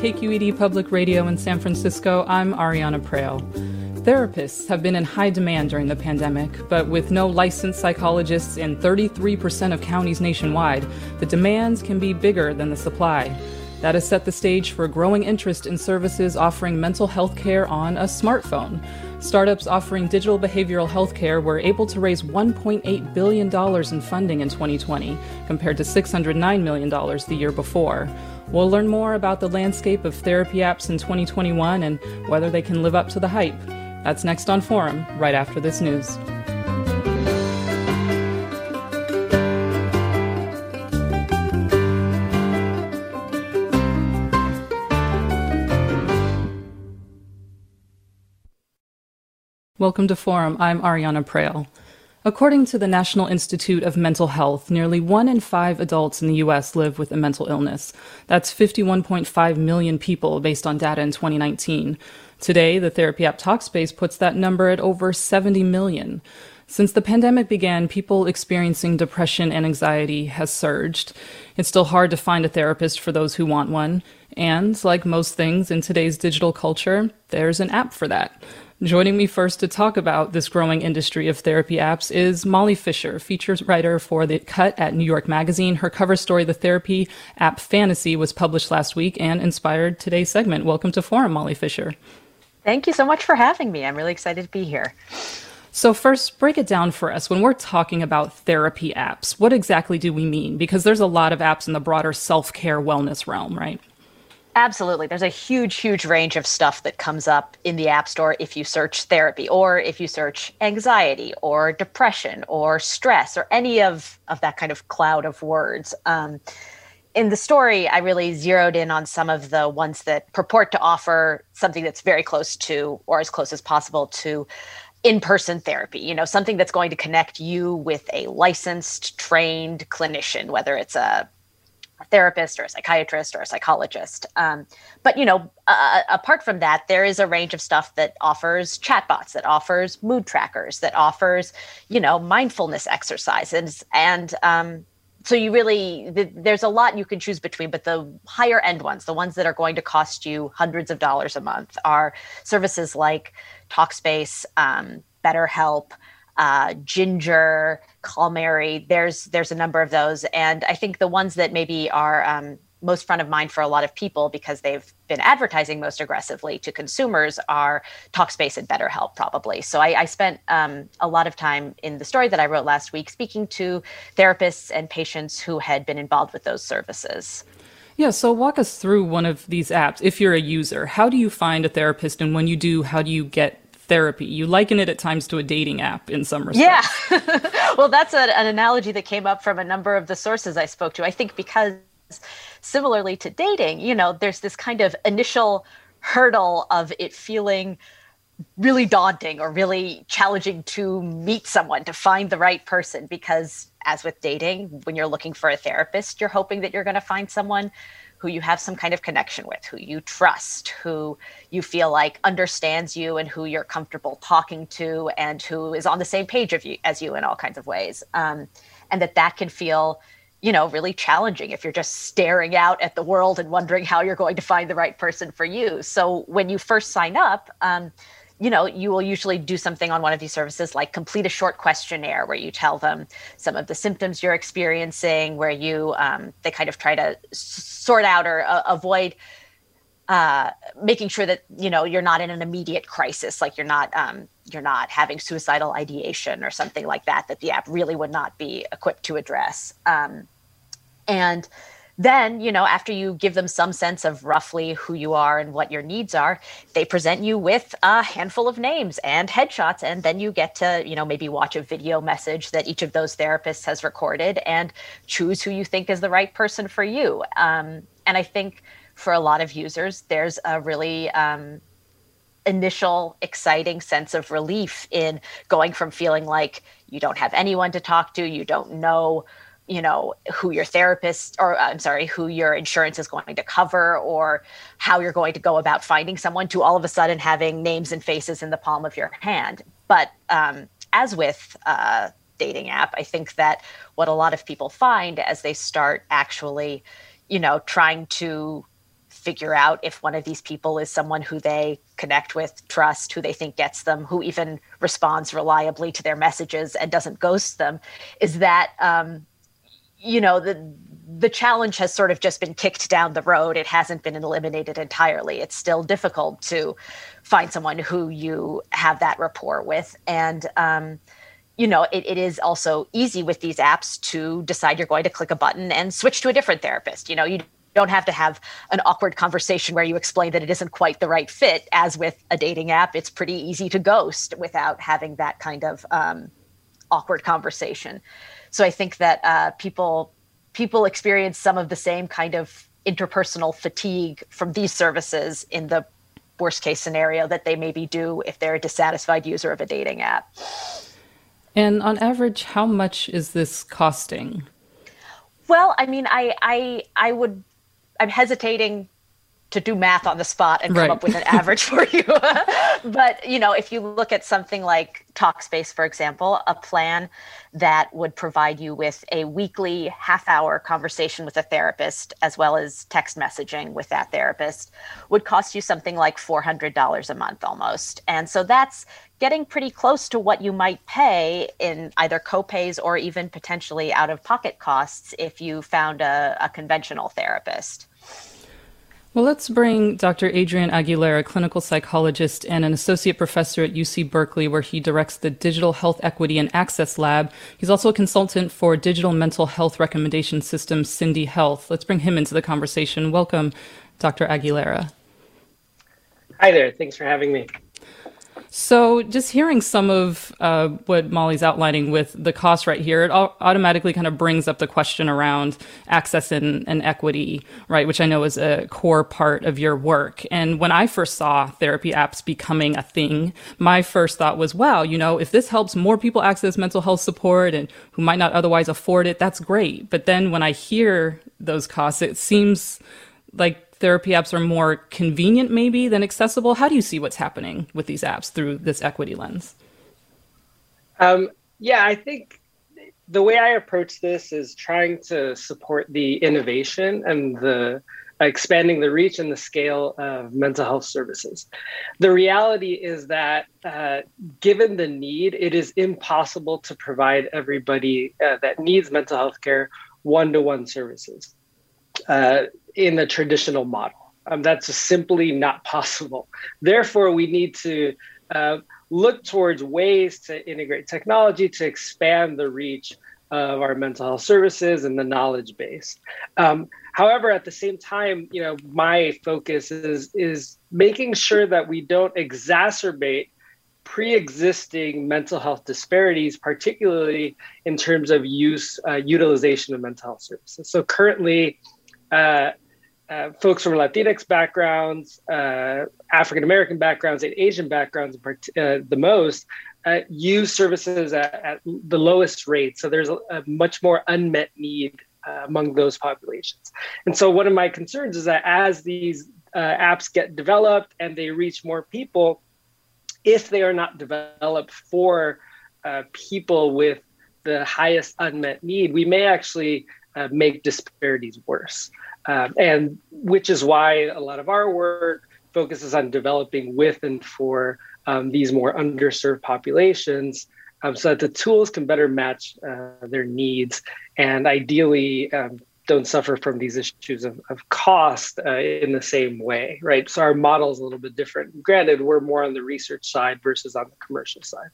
KQED Public Radio in San Francisco, I'm Ariana Proehl. Therapists have been in high demand during the pandemic, but with no licensed psychologists in 33% of counties nationwide, the demands can be bigger than the supply. That has set the stage for growing interest in services offering mental health care on a smartphone. Startups offering digital behavioral health care were able to raise $1.8 billion in funding in 2020, compared to $609 million the year before. We'll learn more about the landscape of therapy apps in 2021 and whether they can live up to the hype. That's next on Forum, right after this news. Welcome to Forum. I'm Ariana Proehl. According to the National Institute of Mental Health, nearly one in five adults in the U.S. live with a mental illness. That's 51.5 million people based on data in 2019. Today, the therapy app Talkspace puts that number at over 70 million. Since the pandemic began, people experiencing depression and anxiety has surged. It's still hard to find a therapist for those who want one. And, like most things in today's digital culture, there's an app for that. Joining me first to talk about this growing industry of therapy apps is Molly Fischer, features writer for The Cut at New York Magazine. Her cover story, The Therapy App Fantasy, was published last week and inspired today's segment. Welcome to Forum, Molly Fischer. Thank you so much for having me. I'm really excited to be here. So, first, break it down for us. When we're talking about therapy apps, what exactly do we mean? Because there's a lot of apps in the broader self care wellness realm, right? Absolutely. There's a huge, huge range of stuff that comes up in the App Store if you search therapy or if you search anxiety or depression or stress or any of, of that kind of cloud of words. Um, in the story, I really zeroed in on some of the ones that purport to offer something that's very close to or as close as possible to in-person therapy you know something that's going to connect you with a licensed trained clinician whether it's a a therapist or a psychiatrist or a psychologist. Um, but you know, uh, apart from that, there is a range of stuff that offers chatbots, that offers mood trackers, that offers you know mindfulness exercises, and um, so you really the, there's a lot you can choose between. But the higher end ones, the ones that are going to cost you hundreds of dollars a month, are services like Talkspace, um, BetterHelp uh, Ginger, Calmerry. There's there's a number of those, and I think the ones that maybe are um, most front of mind for a lot of people because they've been advertising most aggressively to consumers are Talkspace and BetterHelp, probably. So I, I spent um, a lot of time in the story that I wrote last week speaking to therapists and patients who had been involved with those services. Yeah, so walk us through one of these apps. If you're a user, how do you find a therapist? And when you do, how do you get therapy. You liken it at times to a dating app in some respects. Yeah. well, that's a, an analogy that came up from a number of the sources I spoke to. I think because similarly to dating, you know, there's this kind of initial hurdle of it feeling really daunting or really challenging to meet someone to find the right person because as with dating when you're looking for a therapist you're hoping that you're going to find someone who you have some kind of connection with, who you trust, who you feel like understands you and who you're comfortable talking to and who is on the same page of you as you in all kinds of ways. Um, and that that can feel you know really challenging if you're just staring out at the world and wondering how you're going to find the right person for you so when you first sign up um, you know, you will usually do something on one of these services like complete a short questionnaire where you tell them some of the symptoms you're experiencing, where you, um, they kind of try to sort out or uh, avoid uh, making sure that you know you're not in an immediate crisis, like you're not um, you're not having suicidal ideation or something like that, that the app really would not be equipped to address. Um, and then you know after you give them some sense of roughly who you are and what your needs are they present you with a handful of names and headshots and then you get to you know maybe watch a video message that each of those therapists has recorded and choose who you think is the right person for you. Um, and i think for a lot of users there's a really um, initial exciting sense of relief in going from feeling like you don't have anyone to talk to you don't know you know who your therapist or i'm sorry who your insurance is going to cover or how you're going to go about finding someone to all of a sudden having names and faces in the palm of your hand. But um, as with uh, dating app i think that what a lot of people find as they start actually you know trying to figure out if one of these people is someone who they connect with, trust, who they think gets them, who even responds reliably to their messages and doesn't ghost them, is that um, you know the the challenge has sort of just been kicked down the road. It hasn't been eliminated entirely. It's still difficult to find someone who you have that rapport with. And um, you know it, it is also easy with these apps to decide you're going to click a button and switch to a different therapist. You know you don't have to have an awkward conversation where you explain that it isn't quite the right fit. As with a dating app it's pretty easy to ghost without having that kind of um, awkward conversation so I think that uh, people people experience some of the same kind of interpersonal fatigue from these services in the worst case scenario that they maybe do if they're a dissatisfied user of a dating app. And on average, how much is this costing? Well, I mean, I I I would I'm hesitating to do math on the spot and come right. up with an average for you. but you know, if you look at something like Talkspace, for example, a plan that would provide you with a weekly half-hour conversation with a therapist, as well as text messaging with that therapist, would cost you something like four hundred dollars a month almost. And so that's getting pretty close to what you might pay in either copays or even potentially out-of-pocket costs if you found a, a conventional therapist. Well, let's bring Dr. Adrian Aguilera, clinical psychologist and an associate professor at UC Berkeley, where he directs the Digital Health Equity and Access Lab. He's also a consultant for digital mental health recommendation system, Cindy Health. Let's bring him into the conversation. Welcome, Dr. Aguilera. Hi there. Thanks for having me. So, just hearing some of uh, what Molly's outlining with the cost right here, it automatically kind of brings up the question around access and, and, equity, right? Which I know is a core part of your work. And when I first saw therapy apps becoming a thing, my first thought was, wow, you know, if this helps more people access mental health support and who might not otherwise afford it, that's great. But then when I hear those costs, it seems like therapy apps are more convenient maybe than accessible? How do you see what's happening with these apps through this equity lens? Um, yeah, I think the way I approach this is trying to support the innovation and the expanding the reach and the scale of mental health services. The reality is that, uh, given the need, it is impossible to provide everybody uh, that needs mental health care one to one services. Uh, in the traditional model. Um, that's simply not possible. Therefore, we need to uh, look towards ways to integrate technology to expand the reach of our mental health services and the knowledge base. Um, however, at the same time, you know, my focus is is making sure that we don't exacerbate pre-existing mental health disparities, particularly in terms of use uh, utilization of mental health services. So currently, uh, uh, folks from Latinx backgrounds, uh, African American backgrounds, and Asian backgrounds uh, the most uh, use services at, at, the lowest rate. So there's a, a much more unmet need among those populations. And so one of my concerns is that as these apps get developed and they reach more people, if they are not developed for people with the highest unmet need, we may actually make disparities worse. Um, and which is why a lot of our work focuses on developing with and for um, these more underserved populations um, so that the tools can better match uh, their needs and ideally um, don't suffer from these issues of, of cost uh, in the same way, right? So our model is a little bit different. Granted, we're more on the research side versus on the commercial side.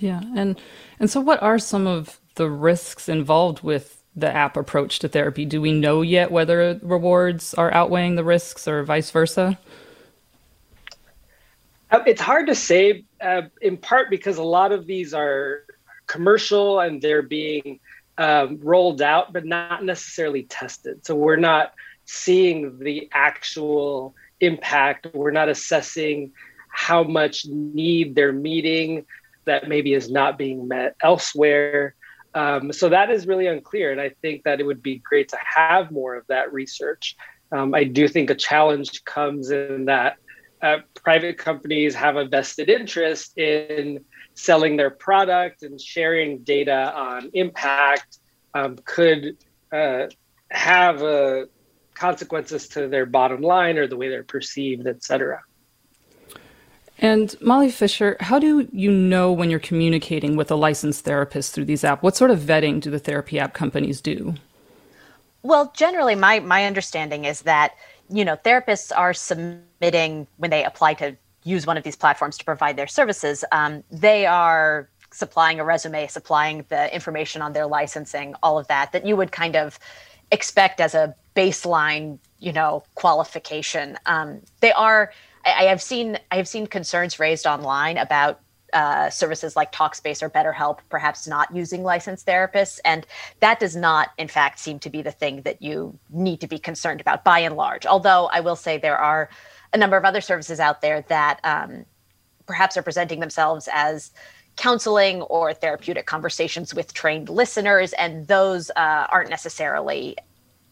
Yeah, and and so what are some of the risks involved with the app approach to therapy? Do we know yet whether rewards are outweighing the risks or vice versa? Uh, it's hard to say, uh, in part because a lot of these are commercial and they're being um, rolled out, but not necessarily tested. So we're not seeing the actual impact. We're not assessing how much need they're meeting that maybe is not being met elsewhere. Um, so that is really unclear. And I think that it would be great to have more of that research. Um, I do think a challenge comes in that uh, private companies have a vested interest in selling their product and sharing data on impact um, could uh, have uh, consequences to their bottom line or the way they're perceived, et cetera. And Molly Fischer, how do you know when you're communicating with a licensed therapist through these apps? What sort of vetting do the therapy app companies do? Well, generally, my my understanding is that you know therapists are submitting when they apply to use one of these platforms to provide their services. Um, they are supplying a resume, supplying the information on their licensing, all of that that you would kind of expect as a baseline, you know, qualification. Um, they are. I, have seen I have seen concerns raised online about uh, services like Talkspace or BetterHelp perhaps not using licensed therapists. And that does not, in fact, seem to be the thing that you need to be concerned about by and large. Although I will say there are a number of other services out there that um, perhaps are presenting themselves as counseling or therapeutic conversations with trained listeners, and those uh, aren't necessarily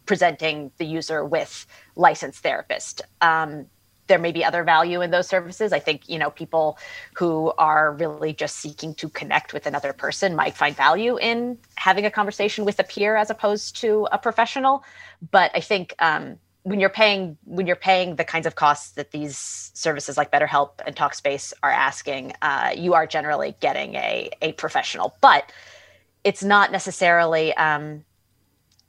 presenting the user with licensed therapist. Um, there may be other value in those services. I think, you know, people who are really just seeking to connect with another person might find value in having a conversation with a peer as opposed to a professional. But I think um, when you're paying when you're paying the kinds of costs that these services like BetterHelp and Talkspace are asking, uh, you are generally getting a a professional. But it's not necessarily, um,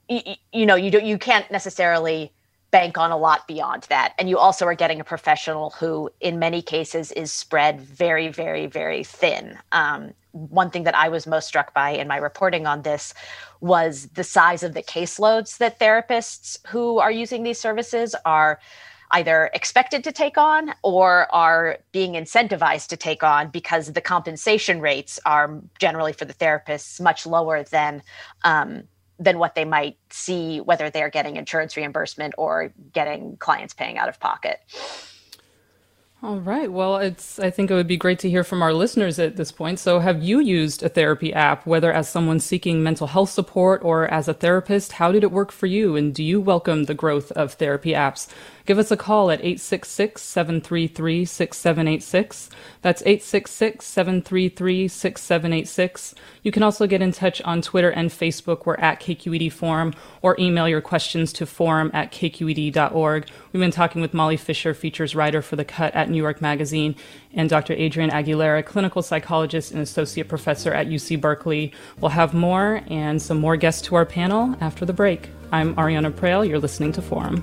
you, you know, you don't you can't necessarily bank on a lot beyond that. And you also are getting a professional who, in many cases, is spread very, very, very thin. Um, one thing that I was most struck by in my reporting on this was the size of the caseloads that therapists who are using these services are either expected to take on or are being incentivized to take on because the compensation rates are generally for the therapists much lower than um, than what they might see whether they're getting insurance reimbursement or getting clients paying out of pocket. All right. Well, it's I think it would be great to hear from our listeners at this point. So, have you used a therapy app whether as someone seeking mental health support or as a therapist? How did it work for you and do you welcome the growth of therapy apps? Give us a call at 866 733 6786. That's 866 733 6786. You can also get in touch on Twitter and Facebook. We're at KQED Forum or email your questions to forum at kqed.org. We've been talking with Molly Fischer, features writer for The Cut at New York Magazine, and Dr. Adrian Aguilera, clinical psychologist and associate professor at UC Berkeley. We'll have more and some more guests to our panel after the break. I'm Ariana Proehl. You're listening to Forum.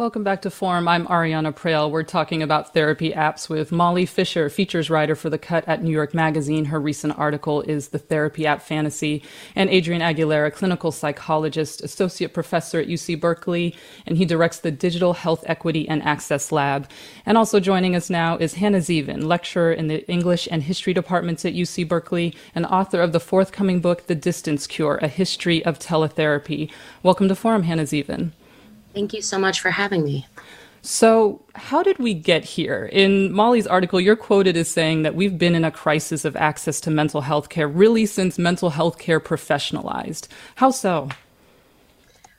Welcome back to Forum. I'm Ariana Proehl. We're talking about therapy apps with Molly Fischer, features writer for The Cut at New York Magazine. Her recent article is The Therapy App Fantasy. And Adrian Aguilera, clinical psychologist, associate professor at UC Berkeley, and he directs the Digital Health Equity and Access Lab. And also joining us now is Hannah Zeavin, lecturer in the English and History departments at UC Berkeley, and author of the forthcoming book, The Distance Cure A History of Teletherapy. Welcome to Forum, Hannah Zeavin. Thank you so much for having me. So, how did we get here? In Molly's article, you're quoted as saying that we've been in a crisis of access to mental health care really since mental health care professionalized. How so?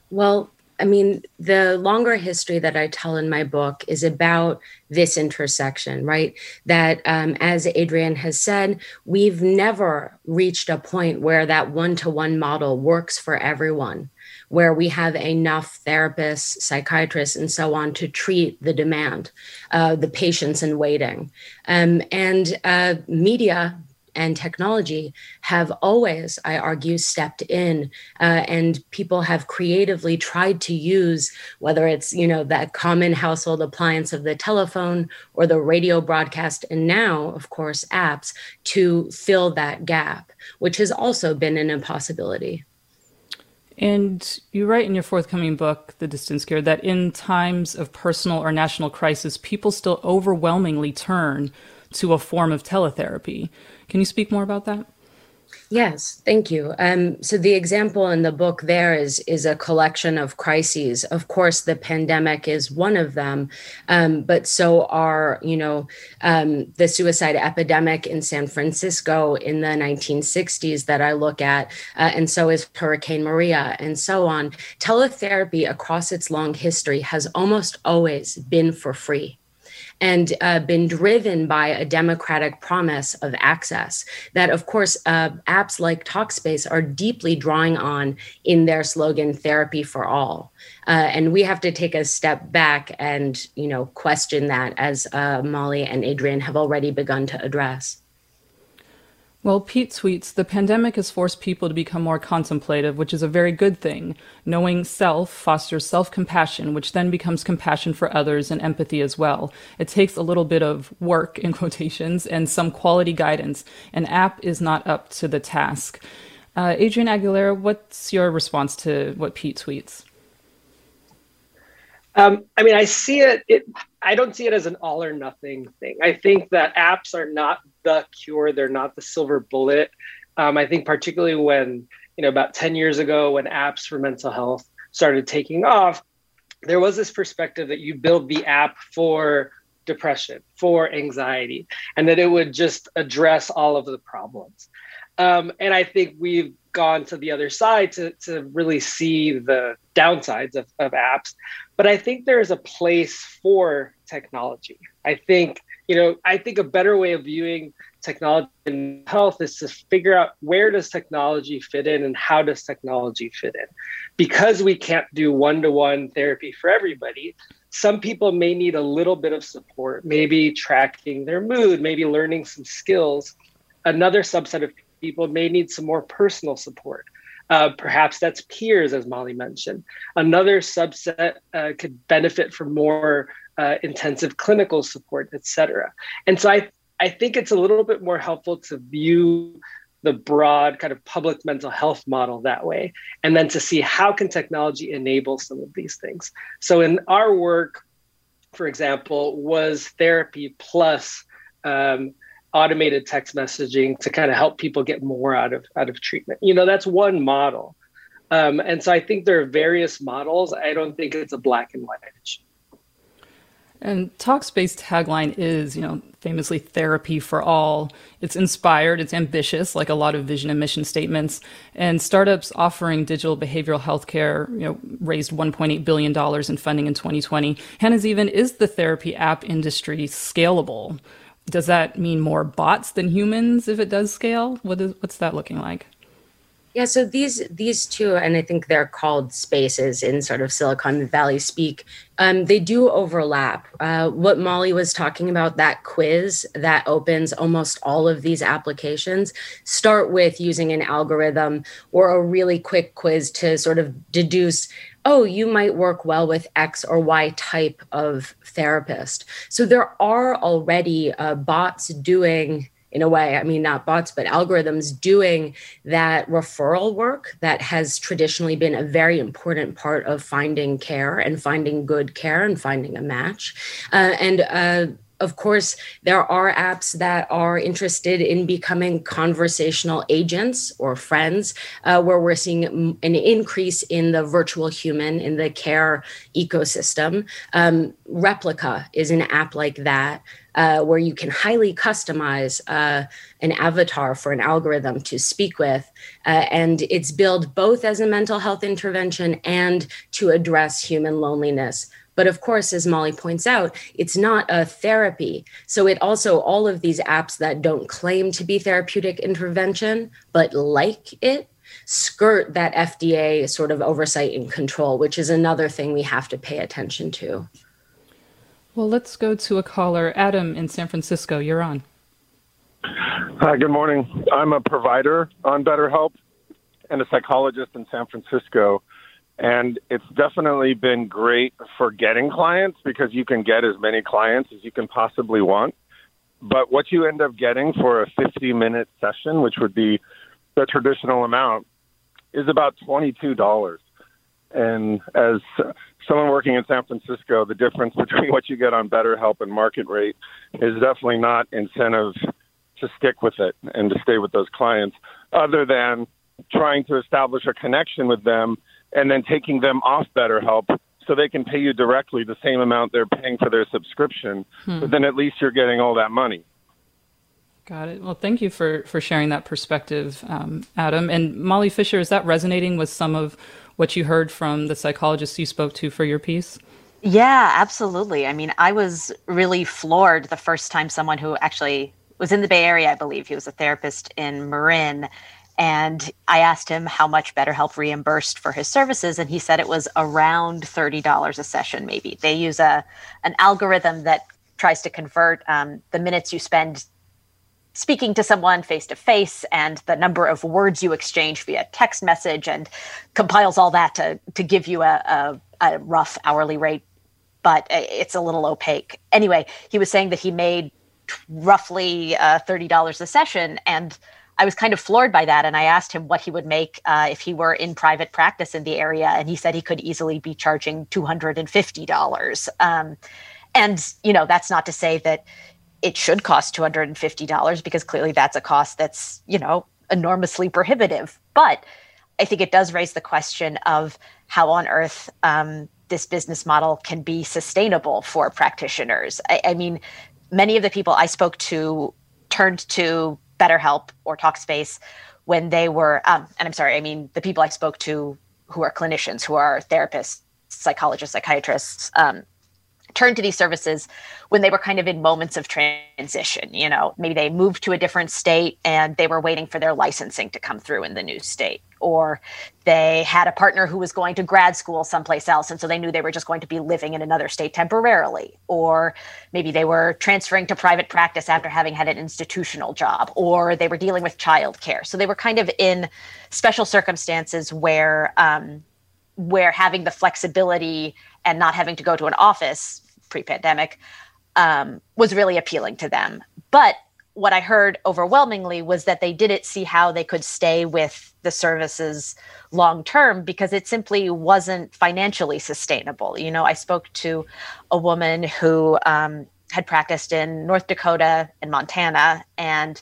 Well, I mean, the longer history that I tell in my book is about this intersection, right? That, um, as Adrian has said, we've never reached a point where that one to one model works for everyone where we have enough therapists, psychiatrists, and so on to treat the demand, uh, the patients in waiting. Um, and uh, media and technology have always, I argue, stepped in, uh, and people have creatively tried to use whether it's you know that common household appliance of the telephone or the radio broadcast, and now, of course, apps to fill that gap, which has also been an impossibility. And you write in your forthcoming book, The Distance Cure, that in times of personal or national crisis, people still overwhelmingly turn to a form of teletherapy. Can you speak more about that? Yes, thank you. Um, so the example in the book there is is a collection of crises. Of course, the pandemic is one of them, um, but so are you know um, the suicide epidemic in San Francisco in the 1960s that I look at, uh, and so is Hurricane Maria, and so on. Teletherapy across its long history has almost always been for free and uh, been driven by a democratic promise of access that, of course, uh, apps like Talkspace are deeply drawing on in their slogan, therapy for all. Uh, and we have to take a step back and, you know, question that as uh, Molly and Adrian have already begun to address. Well, Pete tweets The pandemic has forced people to become more contemplative, which is a very good thing. Knowing self fosters self compassion, which then becomes compassion for others and empathy as well. It takes a little bit of work, in quotations, and some quality guidance. An app is not up to the task. Uh, Adrian Aguilera, what's your response to what Pete tweets? Um, I mean, I see it, it. I don't see it as an all or nothing thing. I think that apps are not the cure. They're not the silver bullet. Um, I think particularly when you know about ten years ago, when apps for mental health started taking off, there was this perspective that you build the app for depression, for anxiety, and that it would just address all of the problems. Um, and I think we've gone to the other side to, to really see the downsides of, of apps. But I think there is a place for technology. I think, you know, I think a better way of viewing technology and health is to figure out where does technology fit in and how does technology fit in. Because we can't do one-to-one therapy for everybody, some people may need a little bit of support, maybe tracking their mood, maybe learning some skills. Another subset of people may need some more personal support. Uh, perhaps that's peers, as Molly mentioned. Another subset uh, could benefit from more uh, intensive clinical support, et cetera. And so I, I think it's a little bit more helpful to view the broad kind of public mental health model that way, and then to see how can technology enable some of these things. So in our work, for example, was therapy plus um, automated text messaging to kind of help people get more out of out of treatment. You know, that's one model. Um, and so I think there are various models. I don't think it's a black and white issue. And Talkspace tagline is, you know, famously therapy for all. It's inspired, it's ambitious, like a lot of vision and mission statements. And startups offering digital behavioral healthcare, you know, raised $1.8 billion in funding in 2020. Hannah Zeavin, is the therapy app industry scalable? does that mean more bots than humans if it does scale? What is what's that looking like? Yeah, so these these two, and I think they're called spaces in sort of Silicon Valley speak. Um, they do overlap. Uh, what Molly was talking about, that quiz that opens almost all of these applications, start with using an algorithm or a really quick quiz to sort of deduce oh, you might work well with X or Y type of therapist. So there are already uh, bots doing in a way, I mean, not bots, but algorithms doing that referral work that has traditionally been a very important part of finding care and finding good care and finding a match. Uh, and uh, of course, there are apps that are interested in becoming conversational agents or friends, uh, where we're seeing an increase in the virtual human in the care ecosystem. Um, Replika is an app like that. Uh, where you can highly customize uh, an avatar for an algorithm to speak with. Uh, and it's billed both as a mental health intervention and to address human loneliness. But of course, as Molly points out, it's not a therapy. So it also, all of these apps that don't claim to be therapeutic intervention, but like it, skirt that FDA sort of oversight and control, which is another thing we have to pay attention to. Well, let's go to a caller. Adam in San Francisco, you're on. Hi, good morning. I'm a provider on BetterHelp and a psychologist in San Francisco. And it's definitely been great for getting clients because you can get as many clients as you can possibly want. But what you end up getting for a 50 minute session, which would be the traditional amount, is about $22. And as someone working in San Francisco, the difference between what you get on BetterHelp and market rate is definitely not incentive to stick with it and to stay with those clients, other than trying to establish a connection with them and then taking them off BetterHelp so they can pay you directly the same amount they're paying for their subscription. Hmm. But then at least you're getting all that money. Got it. Well, thank you for for sharing that perspective, um, Adam. And Molly Fischer, is that resonating with some of what you heard from the psychologists you spoke to for your piece? Yeah, absolutely. I mean, I was really floored the first time someone who actually was in the Bay Area, I believe, he was a therapist in Marin, and I asked him how much BetterHelp reimbursed for his services, and he said it was around thirty dollars a session. Maybe they use a an algorithm that tries to convert um, the minutes you spend speaking to someone face to face and the number of words you exchange via text message, and compiles all that to to give you a, a, a rough hourly rate. But it's a little opaque. Anyway, he was saying that he made roughly uh, thirty dollars a session, and I was kind of floored by that. And I asked him what he would make uh, if he were in private practice in the area. And he said he could easily be charging $250. Um, and, you know, that's not to say that it should cost $250 because clearly that's a cost that's, you know, enormously prohibitive. But I think it does raise the question of how on earth um, this business model can be sustainable for practitioners. I, I mean, many of the people I spoke to turned to BetterHelp or Talkspace when they were, um, and I'm sorry, I mean the people I spoke to who are clinicians, who are therapists, psychologists, psychiatrists, um, turned to these services when they were kind of in moments of transition. You know, maybe they moved to a different state and they were waiting for their licensing to come through in the new state or they had a partner who was going to grad school someplace else and so they knew they were just going to be living in another state temporarily or maybe they were transferring to private practice after having had an institutional job or they were dealing with childcare so they were kind of in special circumstances where um, where having the flexibility and not having to go to an office pre-pandemic um, was really appealing to them but what I heard overwhelmingly was that they didn't see how they could stay with the services long term because it simply wasn't financially sustainable. You know, I spoke to a woman who um, had practiced in North Dakota and Montana and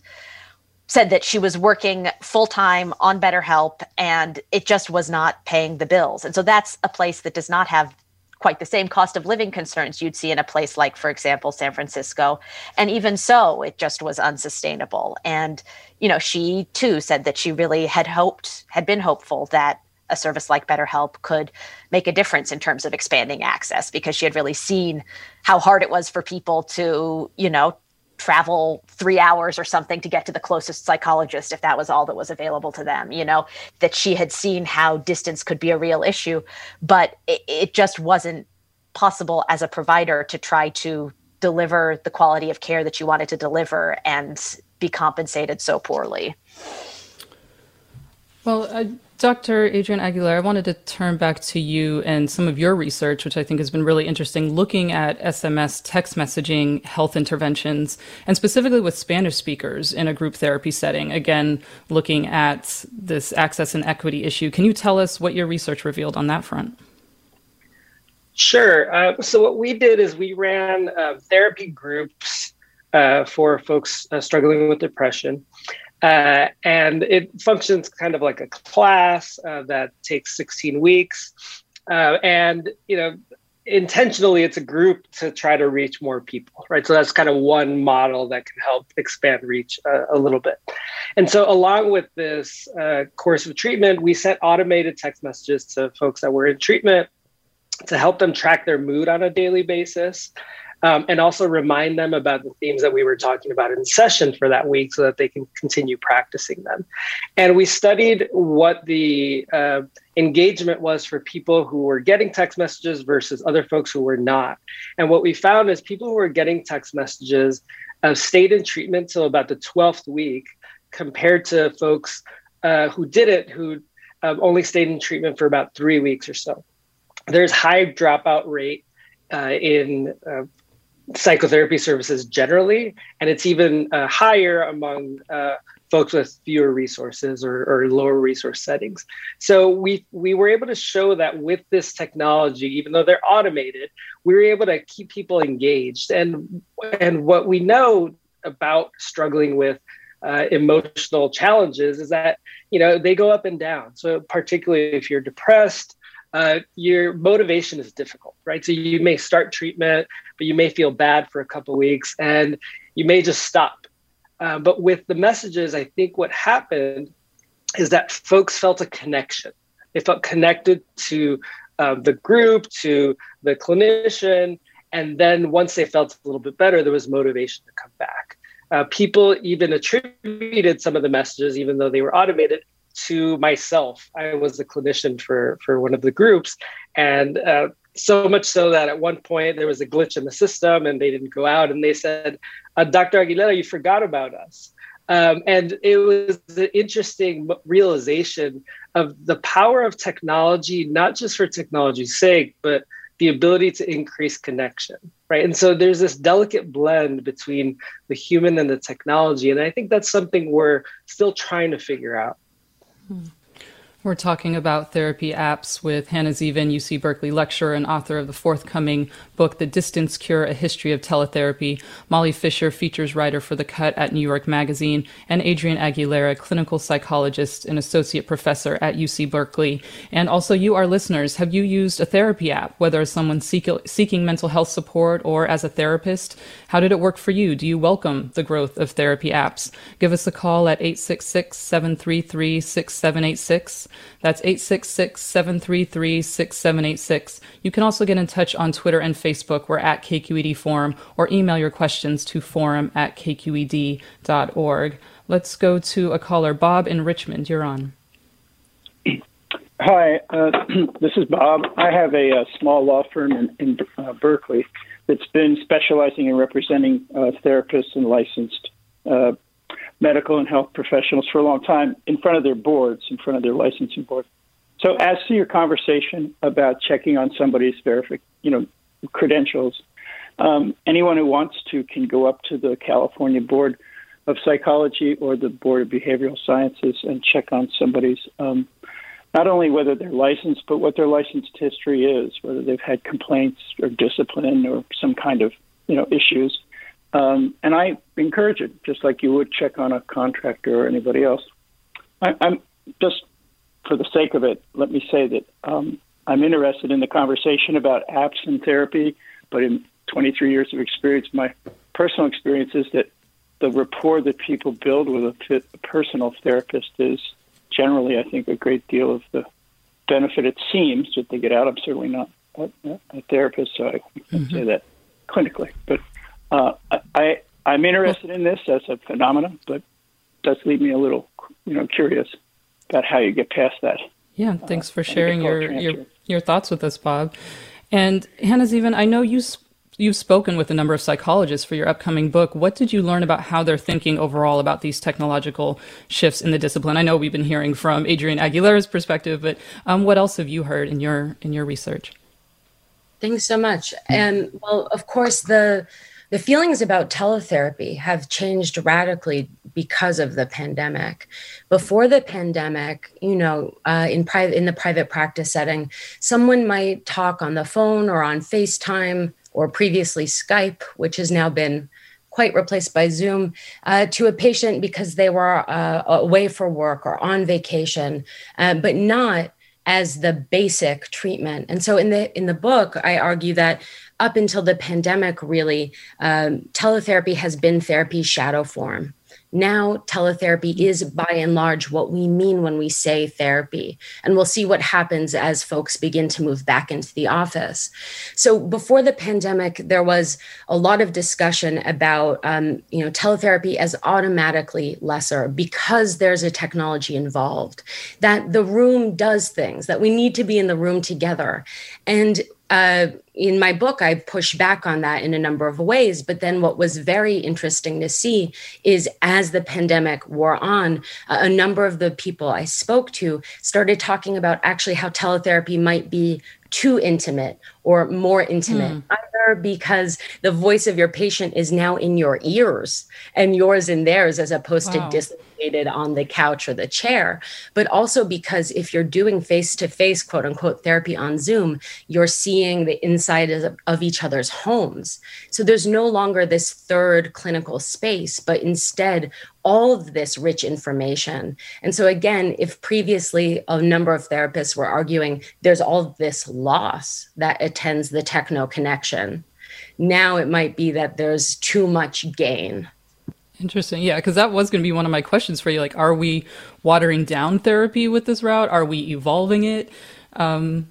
said that she was working full time on BetterHelp and it just was not paying the bills. And so that's a place that does not have quite the same cost of living concerns you'd see in a place like, for example, San Francisco. And even so, it just was unsustainable. And, you know, she too said that she really had hoped, had been hopeful that a service like BetterHelp could make a difference in terms of expanding access because she had really seen how hard it was for people to, you know, travel three hours or something to get to the closest psychologist if that was all that was available to them you know that she had seen how distance could be a real issue. But it, it just wasn't possible as a provider to try to deliver the quality of care that you wanted to deliver and be compensated so poorly. Well Dr. Adrian Aguilera, I wanted to turn back to you and some of your research, which I think has been really interesting, looking at SMS text messaging health interventions, and specifically with Spanish speakers in a group therapy setting. Again, looking at this access and equity issue. Can you tell us what your research revealed on that front? Sure. Uh, so, what we did is we ran uh, therapy groups uh, for folks uh, struggling with depression. Uh, and it functions kind of like a class uh, that takes 16 weeks. Uh, and, you know, intentionally it's a group to try to reach more people, right? So that's kind of one model that can help expand reach uh, a little bit. And so, along with this uh, course of treatment, we sent automated text messages to folks that were in treatment to help them track their mood on a daily basis um, and also remind them about the themes that we were talking about in session for that week so that they can continue practicing them. And we studied what the uh, engagement was for people who were getting text messages versus other folks who were not. And what we found is people who were getting text messages uh, stayed in treatment till about the 12th week compared to folks uh, who didn't, who um, only stayed in treatment for about three weeks or so. There's high dropout rate uh, in uh, psychotherapy services generally, and it's even uh, higher among uh, folks with fewer resources or, or, lower resource settings. So we we were able to show that with this technology, even though they're automated, we were able to keep people engaged. And and what we know about struggling with uh, emotional challenges is that you know they go up and down. So particularly if you're depressed uh, your motivation is difficult, right? So you may start treatment, but you may feel bad for a couple weeks and you may just stop. Uh, but with the messages, I think what happened is that folks felt a connection. They felt connected to uh, the group, to the clinician. And then once they felt a little bit better, there was motivation to come back. Uh, people even attributed some of the messages, even though they were automated, to myself. I was the clinician for for one of the groups, and uh, so much so that at one point there was a glitch in the system, and they didn't go out, and they said, uh, "Dr. Aguilera, you forgot about us." Um, and it was an interesting realization of the power of technology, not just for technology's sake, but the ability to increase connection, right? And so there's this delicate blend between the human and the technology. And I think that's something we're still trying to figure out. Hmm. We're talking about therapy apps with Hannah Zeavin, UC Berkeley lecturer and author of the forthcoming book, The Distance Cure A History of Teletherapy, Molly Fischer, features writer for The Cut at New York Magazine, and Adrian Aguilera, clinical psychologist and associate professor at UC Berkeley. And also, you, our listeners, have you used a therapy app, whether as someone seek- seeking mental health support or as a therapist? How did it work for you? Do you welcome the growth of therapy apps? Give us a call at 866 733 6786. That's 866 733 6786. You can also get in touch on Twitter and Facebook. We're at KQED Forum or email your questions to forum at kqed.org. Let's go to a caller. Bob in Richmond, you're on. Hi, uh, this is Bob. I have a, a small law firm in, in uh, Berkeley that's been specializing in representing uh, therapists and licensed uh, medical and health professionals for a long time in front of their boards, in front of their licensing board. So, as to your conversation about checking on somebody's verific, you know, credentials, um, anyone who wants to can go up to the California Board of Psychology or the Board of Behavioral Sciences and check on somebody's um, not only whether they're licensed, but what their licensed history is, whether they've had complaints or discipline or some kind of you know issues. Um, and I encourage it, just like you would check on a contractor or anybody else. I, am just for the sake of it, let me say that um, I'm interested in the conversation about apps and therapy, but in 23 years of experience, my personal experience is that the rapport that people build with a, personal therapist is generally, I think, a great deal of the benefit it seems that they get out. I'm certainly not a, a therapist, so I can mm-hmm. say that clinically, but uh, I I'm interested in this as a phenomenon, but does leave me a little you know curious about how you get past that. Yeah, uh, thanks for sharing your, your your thoughts with us, Bob. And Hannah Zeavin, I know you you've spoken with a number of psychologists for your upcoming book. What did you learn about how they're thinking overall about these technological shifts in the discipline? I know we've been hearing from Adrian Aguilera's perspective, but um, what else have you heard in your in your research? Thanks so much. And well, of course, the the feelings about teletherapy have changed radically because of the pandemic. Before the pandemic, you know, uh, in private in the private practice setting, someone might talk on the phone or on FaceTime or previously Skype, which has now been quite replaced by Zoom, uh, to a patient because they were uh, away for work or on vacation, uh, but not as the basic treatment. And so in the in the book, I argue that up until the pandemic, really, um, teletherapy has been therapy shadow form. Now, teletherapy is by and large what we mean when we say therapy. And we'll see what happens as folks begin to move back into the office. So, before the pandemic, there was a lot of discussion about um, you know, teletherapy as automatically lesser because there's a technology involved, that the room does things, that we need to be in the room together. And uh, in my book, I push back on that in a number of ways. But then what was very interesting to see is as the pandemic wore on, a number of the people I spoke to started talking about actually how teletherapy might be too intimate or more intimate, mm. either because the voice of your patient is now in your ears and yours in theirs, as opposed wow. to on the couch or the chair, but also because if you're doing face to face, quote unquote, therapy on Zoom, you're seeing the inside of, of each other's homes. So there's no longer this third clinical space, but instead, all of this rich information. And so, again, if previously a number of therapists were arguing there's all this loss that attends the techno connection, now it might be that there's too much gain Interesting. Yeah, because that was going to be one of my questions for you. Like, are we watering down therapy with this route? Are we evolving it? Um,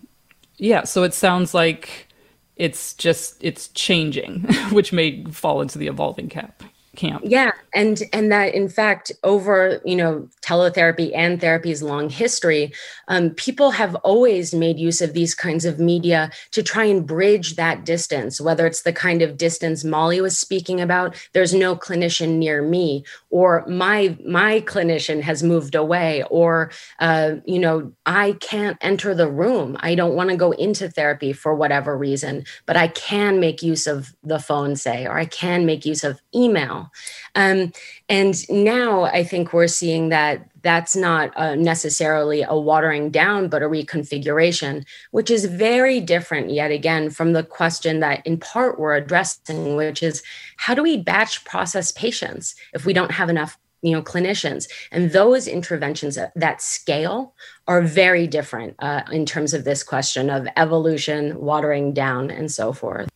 yeah, so it sounds like it's just it's changing, which may fall into the evolving cap camp. Yeah, and and that in fact over you know teletherapy and therapy's long history, um, people have always made use of these kinds of media to try and bridge that distance. Whether it's the kind of distance Molly was speaking about, there's no clinician near me, or my my clinician has moved away, or uh, you know I can't enter the room. I don't want to go into therapy for whatever reason, but I can make use of the phone, say, or I can make use of email um, and now I think we're seeing that that's not uh, necessarily a watering down, but a reconfiguration, which is very different, yet again, from the question that in part we're addressing, which is how do we batch process patients if we don't have enough you know clinicians? And those interventions that scale are very different uh, in terms of this question of evolution watering down and so forth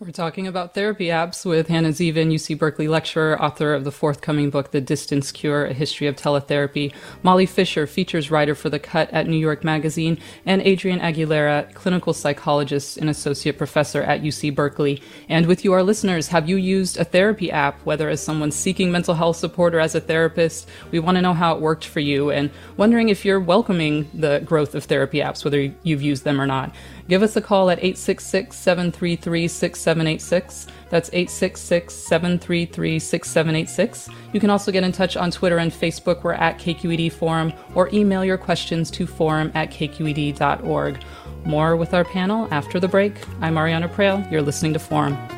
we're talking about therapy apps with Hannah Zeavin, UC Berkeley lecturer, author of the forthcoming book, The Distance Cure A History of Teletherapy, Molly Fischer, features writer for The Cut at New York Magazine, and Adrian Aguilera, clinical psychologist and associate professor at UC Berkeley. And with you, our listeners, have you used a therapy app, whether as someone seeking mental health support or as a therapist? We want to know how it worked for you and wondering if you're welcoming the growth of therapy apps, whether you've used them or not. Give us a call at 866 733 6786. That's 866 733 6786. You can also get in touch on Twitter and Facebook. We're at KQED Forum, or email your questions to forum at kqed.org. More with our panel after the break. I'm Ariana Proehl. You're listening to Forum.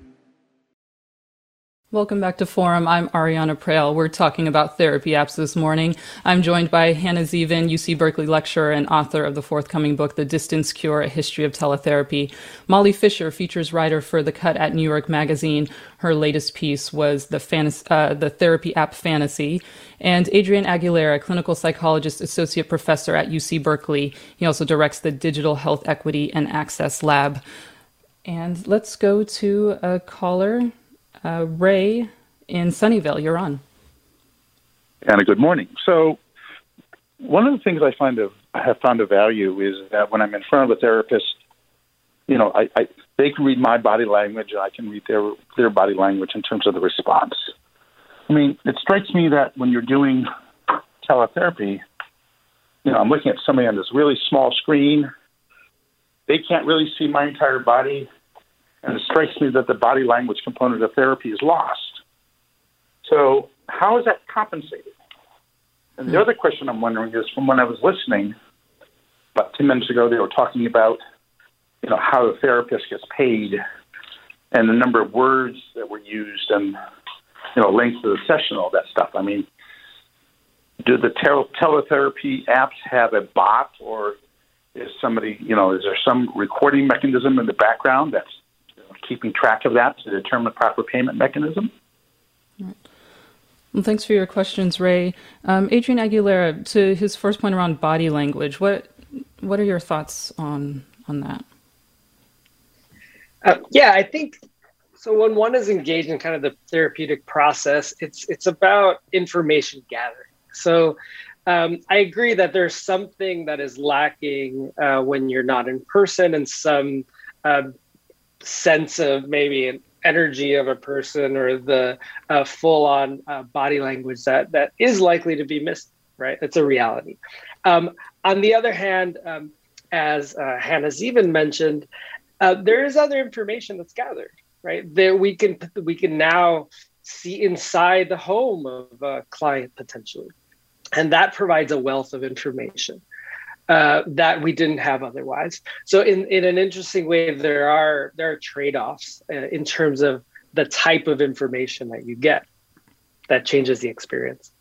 Welcome back to Forum. I'm Ariana Proehl. We're talking about therapy apps this morning. I'm joined by Hannah Zeavin, UC Berkeley lecturer and author of the forthcoming book, The Distance Cure A History of Teletherapy. Molly Fischer, features writer for The Cut at New York Magazine. Her latest piece was the, fantasy, uh, the therapy app fantasy. And Adrian Aguilera, clinical psychologist, associate professor at UC Berkeley. He also directs the Digital Health Equity and Access Lab. And let's go to a caller. Uh, Ray in Sunnyvale, you're on. Anna, good morning. So, one of the things I find of I have found of value is that when I'm in front of a therapist, you know, I, I they can read my body language and I can read their their body language in terms of the response. I mean, it strikes me that when you're doing teletherapy, you know, I'm looking at somebody on this really small screen. They can't really see my entire body. And it strikes me that the body language component of therapy is lost. So, how is that compensated? And the hmm. other question I'm wondering is from when I was listening about 10 minutes ago, they were talking about, you know, how the therapist gets paid and the number of words that were used and, you know, length of the session, all that stuff. I mean, do the tel- teletherapy apps have a bot or is somebody, you know, is there some recording mechanism in the background that's keeping track of that to determine the proper payment mechanism. Right. Well, thanks for your questions, Ray. Um, Adrian Aguilera, to his first point around body language, what what are your thoughts on on that? Uh, yeah, I think so. When one is engaged in kind of the therapeutic process, it's it's about information gathering. So um, I agree that there's something that is lacking uh, when you're not in person, and some uh, sense of maybe an energy of a person or the uh, full on uh, body language that that is likely to be missed right? It's a reality. Um, on the other hand um, as uh, hannah zeavin mentioned uh, there is other information that's gathered right? There we can we can now see inside the home of a client potentially. And that provides a wealth of information uh, that we didn't have otherwise. So in, in an interesting way, there are there are trade-offs uh, in terms of the type of information that you get that changes the experience.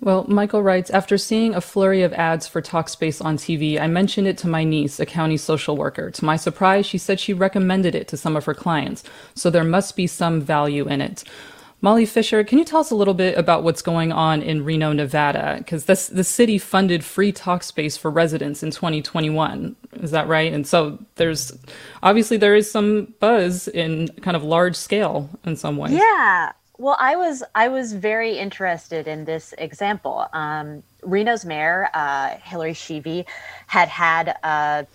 Well, Michael writes After seeing a flurry of ads for Talkspace on TV, I mentioned it to my niece, a county social worker. To my surprise, she said she recommended it to some of her clients, so there must be some value in it. Molly Fischer, can you tell us a little bit about what's going on in Reno, Nevada? Because the city funded free Talkspace for residents in 2021. Is that right? And so there's obviously there is some buzz in kind of large scale in some ways. Yeah. Well, I was I was very interested in this example. Um, Reno's mayor, uh, Hillary Schieve, had had a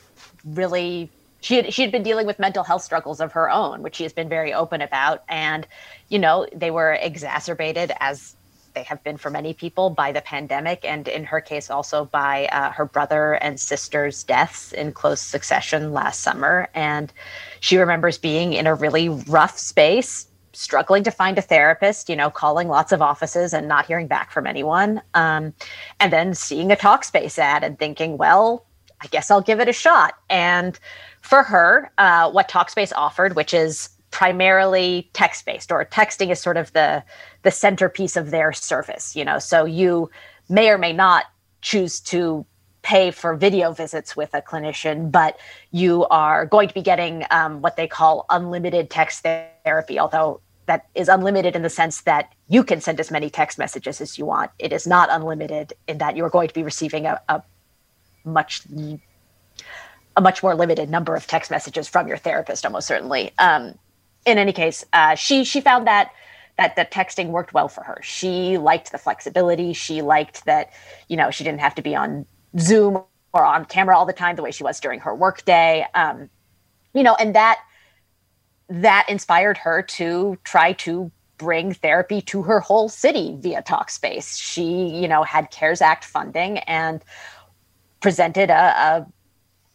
really she had, she had been dealing with mental health struggles of her own, which she has been very open about. And, you know, they were exacerbated as they have been for many people by the pandemic, and in her case, also by uh, her brother and sister's deaths in close succession last summer. And she remembers being in a really rough space, struggling to find a therapist, you know, calling lots of offices and not hearing back from anyone. Um, and then seeing a Talkspace ad and thinking, well, I guess I'll give it a shot. And for her, uh, what Talkspace offered, which is primarily text based, or texting is sort of the the centerpiece of their service. You know, so you may or may not choose to pay for video visits with a clinician, but you are going to be getting um, what they call unlimited text therapy, although that is unlimited in the sense that you can send as many text messages as you want. It is not unlimited in that you're going to be receiving a, a much a much more limited number of text messages from your therapist, almost certainly. Um, in any case, uh, she she found that that the texting worked well for her. She liked the flexibility. She liked that you know she didn't have to be on Zoom or on camera all the time the way she was during her workday. Um, you know, and that that inspired her to try to bring therapy to her whole city via Talkspace. She, you know, had CARES Act funding and presented a, a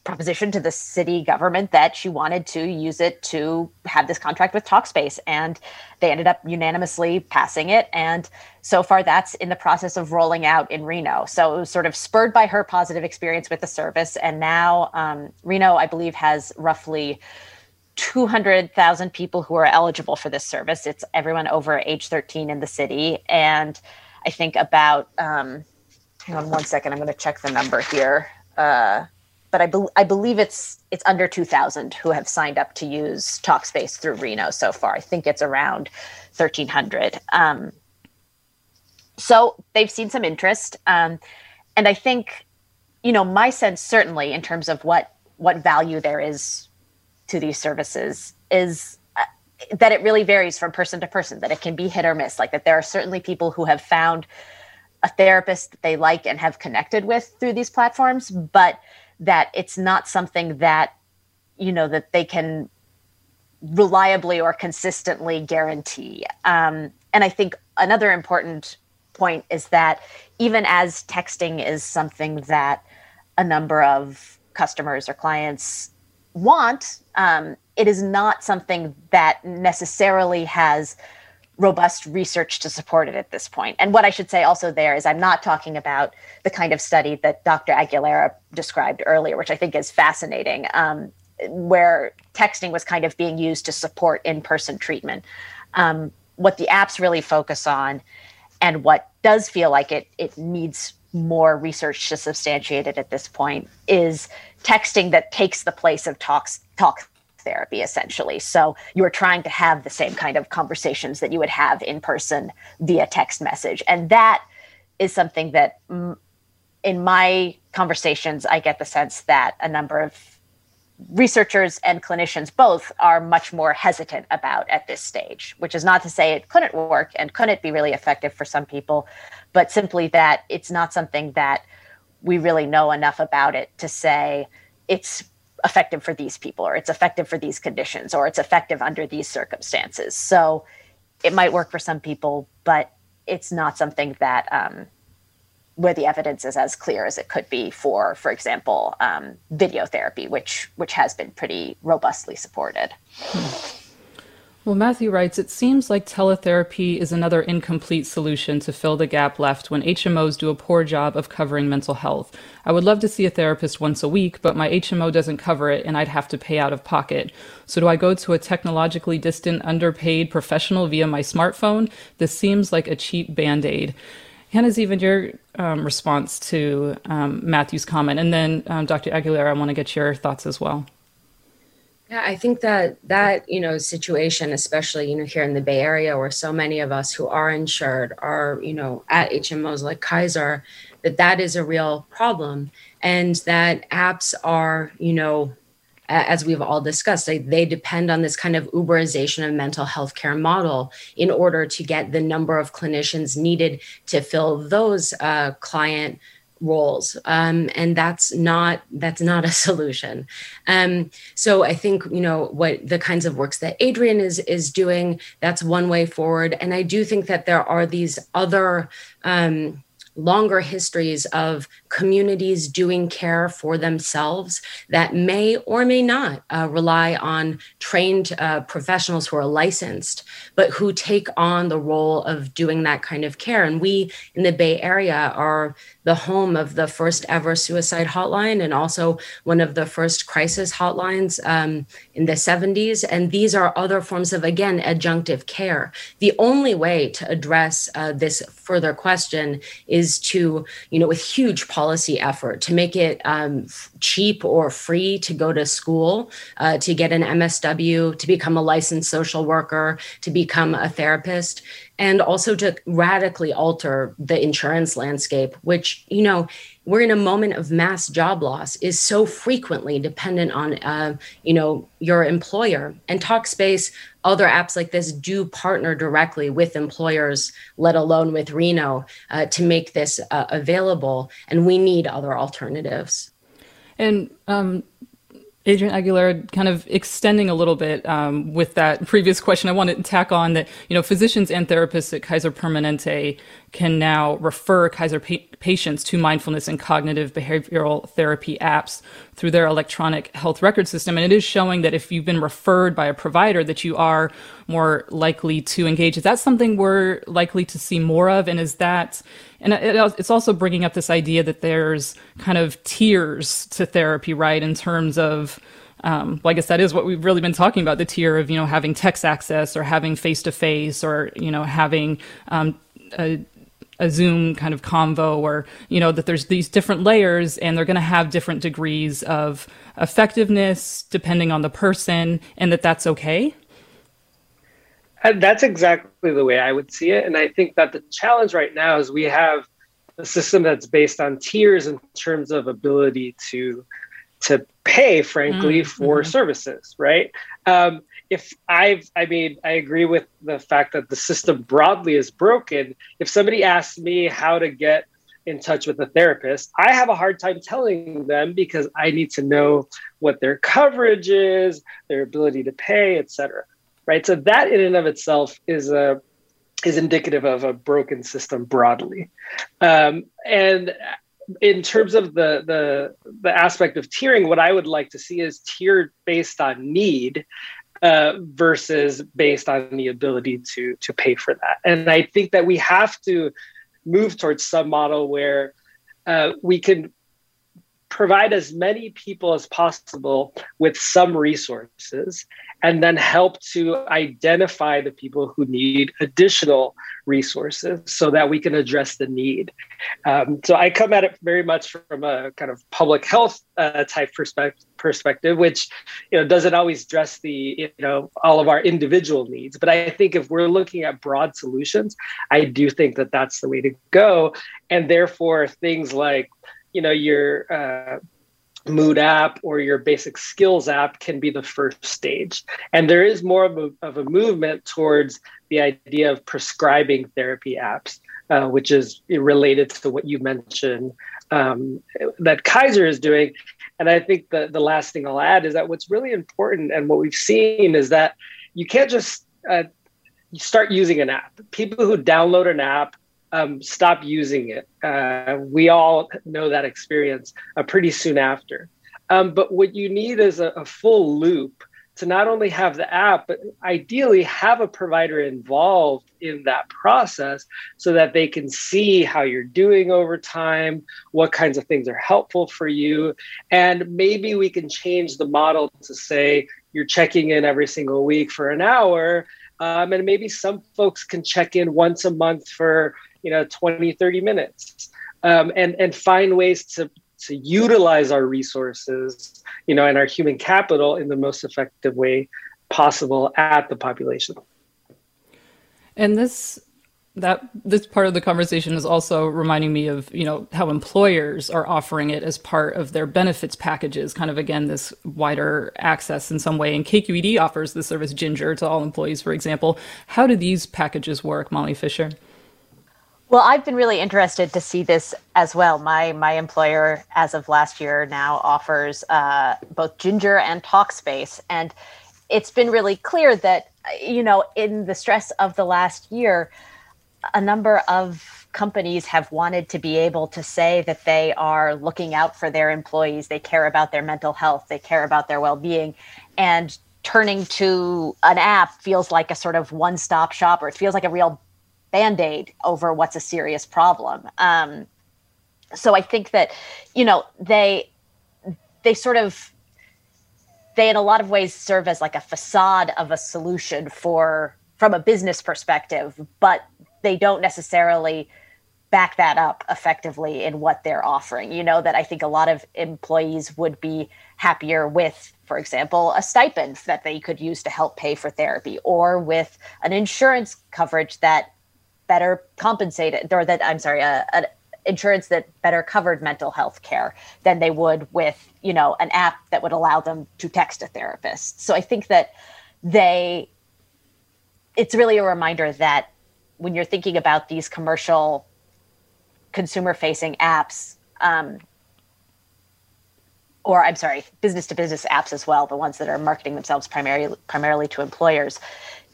proposition to the city government that she wanted to use it to have this contract with Talkspace. And they ended up unanimously passing it. And so far, that's in the process of rolling out in Reno. So it was sort of spurred by her positive experience with the service. And now um, Reno, I believe, has roughly 200,000 people who are eligible for this service. It's everyone over age 13 in the city. And I think about, um, hang on one second, I'm going to check the number here. Uh, but I, be- I believe it's it's under 2,000 who have signed up to use Talkspace through Reno so far. I think it's around 1,300. Um, so they've seen some interest, um, and I think, you know, my sense certainly in terms of what what value there is to these services is uh, that it really varies from person to person. That it can be hit or miss. Like that there are certainly people who have found a therapist that they like and have connected with through these platforms, but that it's not something that you know that they can reliably or consistently guarantee. Um, and i think another important point is that even as texting is something that a number of customers or clients want um, it is not something that necessarily has robust research to support it at this point. And what I should say also there is I'm not talking about the kind of study that Dr. Aguilera described earlier, which I think is fascinating, um, where texting was kind of being used to support in person treatment. Um, what the apps really focus on and what does feel like it, it needs more research to substantiate it at this point is texting that takes the place of talks talk therapy essentially. So you are trying to have the same kind of conversations that you would have in person via text message. And that is something that mm, in my conversations, I get the sense that a number of researchers and clinicians both are much more hesitant about at this stage, which is not to say it couldn't work and couldn't be really effective for some people, but simply that it's not something that we really know enough about it to say it's effective for these people or it's effective for these conditions or it's effective under these circumstances so it might work for some people but it's not something that um, where the evidence is as clear as it could be for for example um, video therapy which which has been pretty robustly supported hmm. Well, Matthew writes, it seems like teletherapy is another incomplete solution to fill the gap left when HMOs do a poor job of covering mental health. I would love to see a therapist once a week, but my HMO doesn't cover it and I'd have to pay out of pocket. So do I go to a technologically distant, underpaid professional via my smartphone? This seems like a cheap band aid. Hannah Zeavin your um, response to um, Matthew's comment, and then um, Dr. Aguilera, I want to get your thoughts as well. Yeah, I think that that you know situation, especially you know here in the Bay Area, where so many of us who are insured are you know at HMOs like Kaiser, that that is a real problem, and that apps are you know as we've all discussed, they, they depend on this kind of Uberization of mental health care model in order to get the number of clinicians needed to fill those uh, client roles. Um, and that's not that's not a solution. Um, so i think you know what the kinds of works that adrian is is doing that's one way forward. And i do think that there are these other um, longer histories of communities doing care for themselves that may or may not uh, rely on trained uh, professionals who are licensed, but who take on the role of doing that kind of care. And we in the Bay Area are the home of the first ever suicide hotline and also one of the first crisis hotlines um, in the 70s. And these are other forms of, again, adjunctive care. The only way to address uh, this further question is to, you know, with huge policy effort to make it um, cheap or free to go to school, uh, to get an MSW, to become a licensed social worker, to become a therapist and also to radically alter the insurance landscape which you know we're in a moment of mass job loss is so frequently dependent on uh, you know your employer. And talkspace other apps like this do partner directly with employers let alone with reno uh, to make this uh, available. And we need other alternatives. And um, Adrian Aguilera, kind of extending a little bit um, with that previous question, I want to tack on that you know physicians and therapists at Kaiser Permanente can now refer Kaiser pa- patients to mindfulness and cognitive behavioral therapy apps through their electronic health record system, and it is showing that if you've been referred by a provider, that you are more likely to engage. Is that something we're likely to see more of? And is that and it, it's also bringing up this idea that there's kind of tiers to therapy, right? In terms of um, well, I guess that is what we've really been talking about the tier of, you know, having text access or having face to face or, you know, having um, a, a Zoom kind of convo or, you know, that there's these different layers and they're going to have different degrees of effectiveness depending on the person and that that's okay? And that's exactly the way I would see it. And I think that the challenge right now is we have a system that's based on tiers in terms of ability to to pay, frankly, mm-hmm. for services, right? Um, if I've, I mean, I agree with the fact that the system broadly is broken. If somebody asks me how to get in touch with a therapist, I have a hard time telling them because I need to know what their coverage is, their ability to pay, et cetera. Right. So that in and of itself is a is indicative of a broken system broadly. Um, and in terms of the, the the aspect of tiering, what I would like to see is tiered based on need uh, versus based on the ability to to pay for that. And I think that we have to move towards some model where uh, we can provide as many people as possible with some resources and then help to identify the people who need additional resources so that we can address the need. Um, so I come at it very much from a kind of public health uh, type perspective, perspective, which you know doesn't always address the you know all of our individual needs. But I think if we're looking at broad solutions, I do think that that's the way to go, and therefore things like you know your uh, mood app or your basic skills app can be the first stage. And there is more of a, of a movement towards the idea of prescribing therapy apps uh, which is related to what you mentioned um, that kaiser is doing. And i think the, the last thing i'll add is that what's really important and what we've seen is that you can't just uh, start using an app. People who download an app um, stop using it. Uh, we all know that experience uh, pretty soon after. Um, but what you need is a, a, full loop to not only have the app, but ideally have a provider involved in that process so that they can see how you're doing over time, what kinds of things are helpful for you. And maybe we can change the model to say you're checking in every single week for an hour. Um, and maybe some folks can check in once a month for you know 20 30 minutes. Um, and and find ways to to utilize our resources you know and our human capital in the most effective way possible at the population. And this that this part of the conversation is also reminding me of you know how employers are offering it as part of their benefits packages kind of again this wider access in some way. And kqed offers the service ginger to all employees for example. How do these packages work molly fischer well, I've been really interested to see this as well. My my employer, as of last year, now offers uh, both Ginger and Talkspace, and it's been really clear that you know in the stress of the last year, a number of companies have wanted to be able to say that they are looking out for their employees, they care about their mental health, they care about their well being, and turning to an app feels like a sort of one stop shop, or it feels like a real band aid over what's a serious problem. Um, so I think that, you know, they they sort of they in a lot of ways serve as like a facade of a solution for from a business perspective, but they don't necessarily back that up effectively in what they're offering. You know, that I think a lot of employees would be happier with, for example, a stipend that they could use to help pay for therapy or with an insurance coverage that better compensated or that I'm sorry, uh, an insurance that better covered mental health care than they would with, you know, an app that would allow them to text a therapist. So I think that they it's really a reminder that when you're thinking about these commercial consumer facing apps um, or I'm sorry, business to business apps as well, the ones that are marketing themselves primarily primarily to employers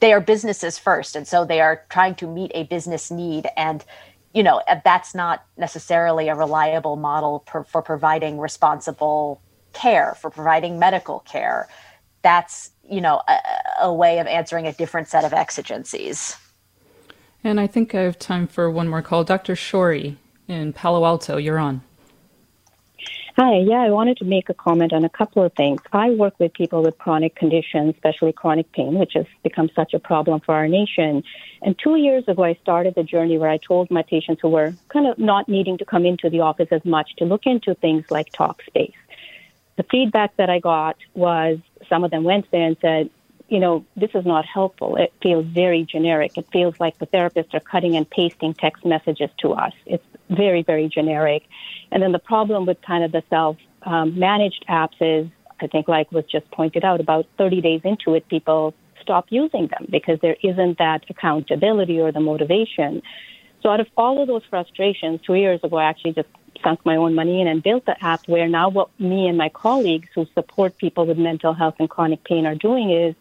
they are businesses first and so they are trying to meet a business need and you know uh, that's not necessarily a reliable model for providing responsible care for providing medical care. That's you know a, a way of answering a different set of exigencies. And i think i have time for one more call. Dr shourie in palo alto you're on Hi, yeah, I wanted to make a comment on a couple of things. I work with people with chronic conditions, especially chronic pain, which has become such a problem for our nation. And two years ago, I started the journey where I told my patients who were kind of not needing to come into the office as much to look into things like Talkspace. The feedback that I got was some of them went there and said, you know, this is not helpful. It feels very generic. It feels like the therapists are cutting and pasting text messages to us. It's very, very generic. And then the problem with kind of the self um, managed apps is, I think, like was just pointed out, about 30 days into it, people stop using them because there isn't that accountability or the motivation. So, out of all of those frustrations, two years ago, I actually just sunk my own money in and built the app where now what me and my colleagues who support people with mental health and chronic pain are doing is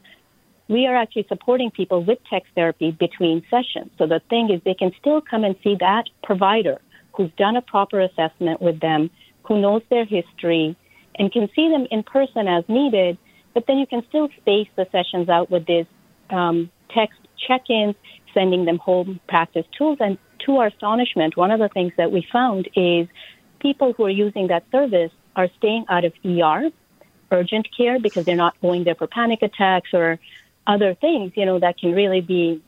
we are actually supporting people with text therapy between sessions. So the thing is they can still come and see that provider who's done a proper assessment with them, who knows their history, and can see them in person as needed. But then you can still space the sessions out with these um, text check-ins, sending them home practice tools. And to our astonishment, one of the things that we found is people who are using that service are staying out of ER, urgent care, because they're not going there for panic attacks or other things, you know, that can really be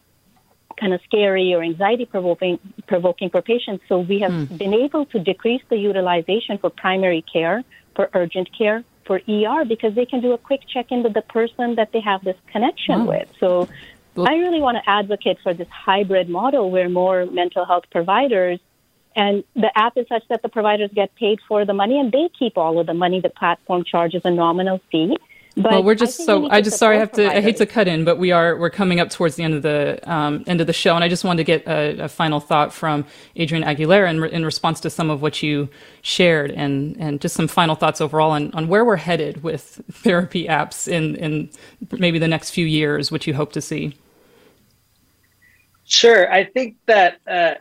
kind of scary or anxiety provoking provoking for patients. So we have mm. been able to decrease the utilization for primary care, for urgent care, for ER because they can do a quick check in with the person that they have this connection with. So well, I really want to advocate for this hybrid model where more mental health providers and the app is such that the providers get paid for the money and they keep all of the money. The platform charges a nominal fee but well, we're just so. I just sorry. I have to. I hate to cut in, but we are. We're coming up towards the end of the um, end of the show, and I just wanted to get a, a final thought from Adrian Aguilera in, in, response to some of what you shared, and and just some final thoughts overall on, on where we're headed with therapy apps in in maybe the next few years, which you hope to see. Sure, I think that uh,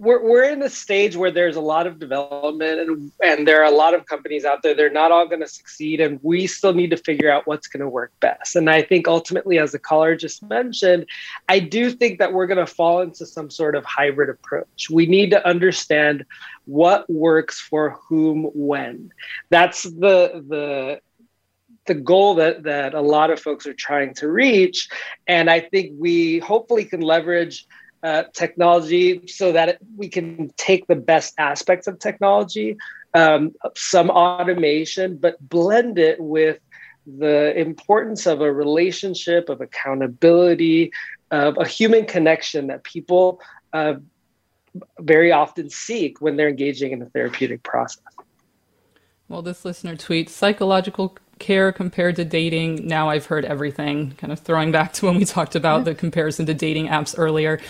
we're we're in a stage where there's a lot of development and and there are a lot of companies out there. They're not all going to succeed, and we still need to figure out what's going to work best. And I think ultimately, as the caller just mentioned, I do think that we're going to fall into some sort of hybrid approach. We need to understand what works for whom when. That's the the the goal that that a lot of folks are trying to reach and i think we hopefully can leverage uh, technology so that we can take the best aspects of technology, um, some automation, but blend it with the importance of a relationship, of accountability, of a human connection that people uh, very often seek when they're engaging in a therapeutic process. Well, this listener tweets psychological care compared to dating. Now I've heard everything, kind of throwing back to when we talked about the comparison to dating apps earlier.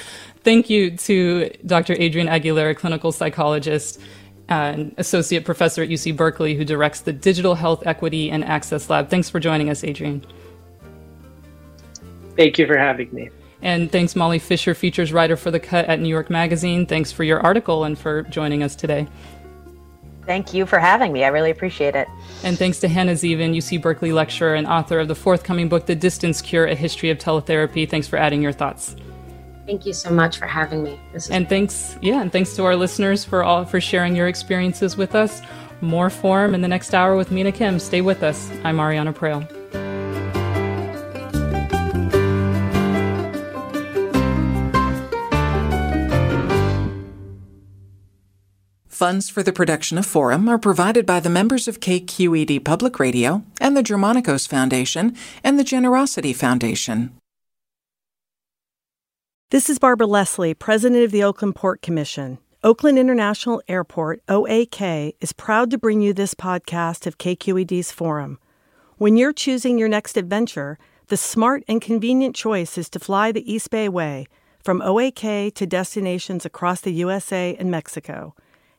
Thank you to Dr. Adrian Aguilera, clinical psychologist and associate professor at UC Berkeley, who directs the Digital Health Equity and Access Lab. Thanks for joining us, Adrian. Thank you for having me. And thanks, Molly Fischer, features writer for The Cut at New York Magazine. Thanks for your article and for joining us today. Thank you for having me. I really appreciate it. And thanks to Hannah Zeavin, UC Berkeley lecturer and author of the forthcoming book, The Distance Cure A History of Teletherapy. Thanks for adding your thoughts. Thank you so much for having me. and thanks, yeah, and thanks to our listeners for all for sharing your experiences with us. More form in the next hour with Mina Kim. Stay with us. I'm Ariana Proehl. Funds for the production of Forum are provided by the members of KQED Public Radio and the Germanacos Foundation and the Generosity Foundation. This is Barbara Leslie, President of the Oakland Port Commission. Oakland International Airport, OAK, is proud to bring you this podcast of KQED's Forum. When you're choosing your next adventure, the smart and convenient choice is to fly the East Bay Way from OAK to destinations across the USA and Mexico.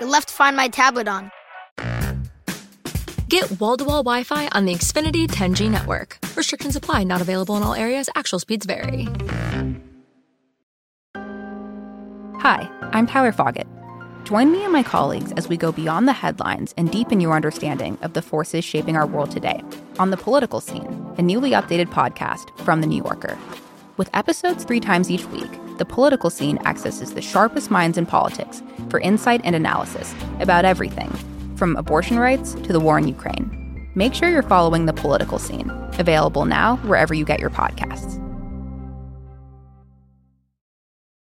You left Find My tablet on. Get wall to wall Wi Fi on the Xfinity 10G network. Restrictions apply, not available in all areas. Actual speeds vary. Hi, I'm Tyler Foggatt. Join me and my colleagues as we go beyond the headlines and deepen your understanding of the forces shaping our world today on The Political Scene, a newly updated podcast from The New Yorker. With episodes three times each week, The Political Scene accesses the sharpest minds in politics for insight and analysis about everything from abortion rights to the war in Ukraine. Make sure you're following The Political Scene, available now wherever you get your podcasts.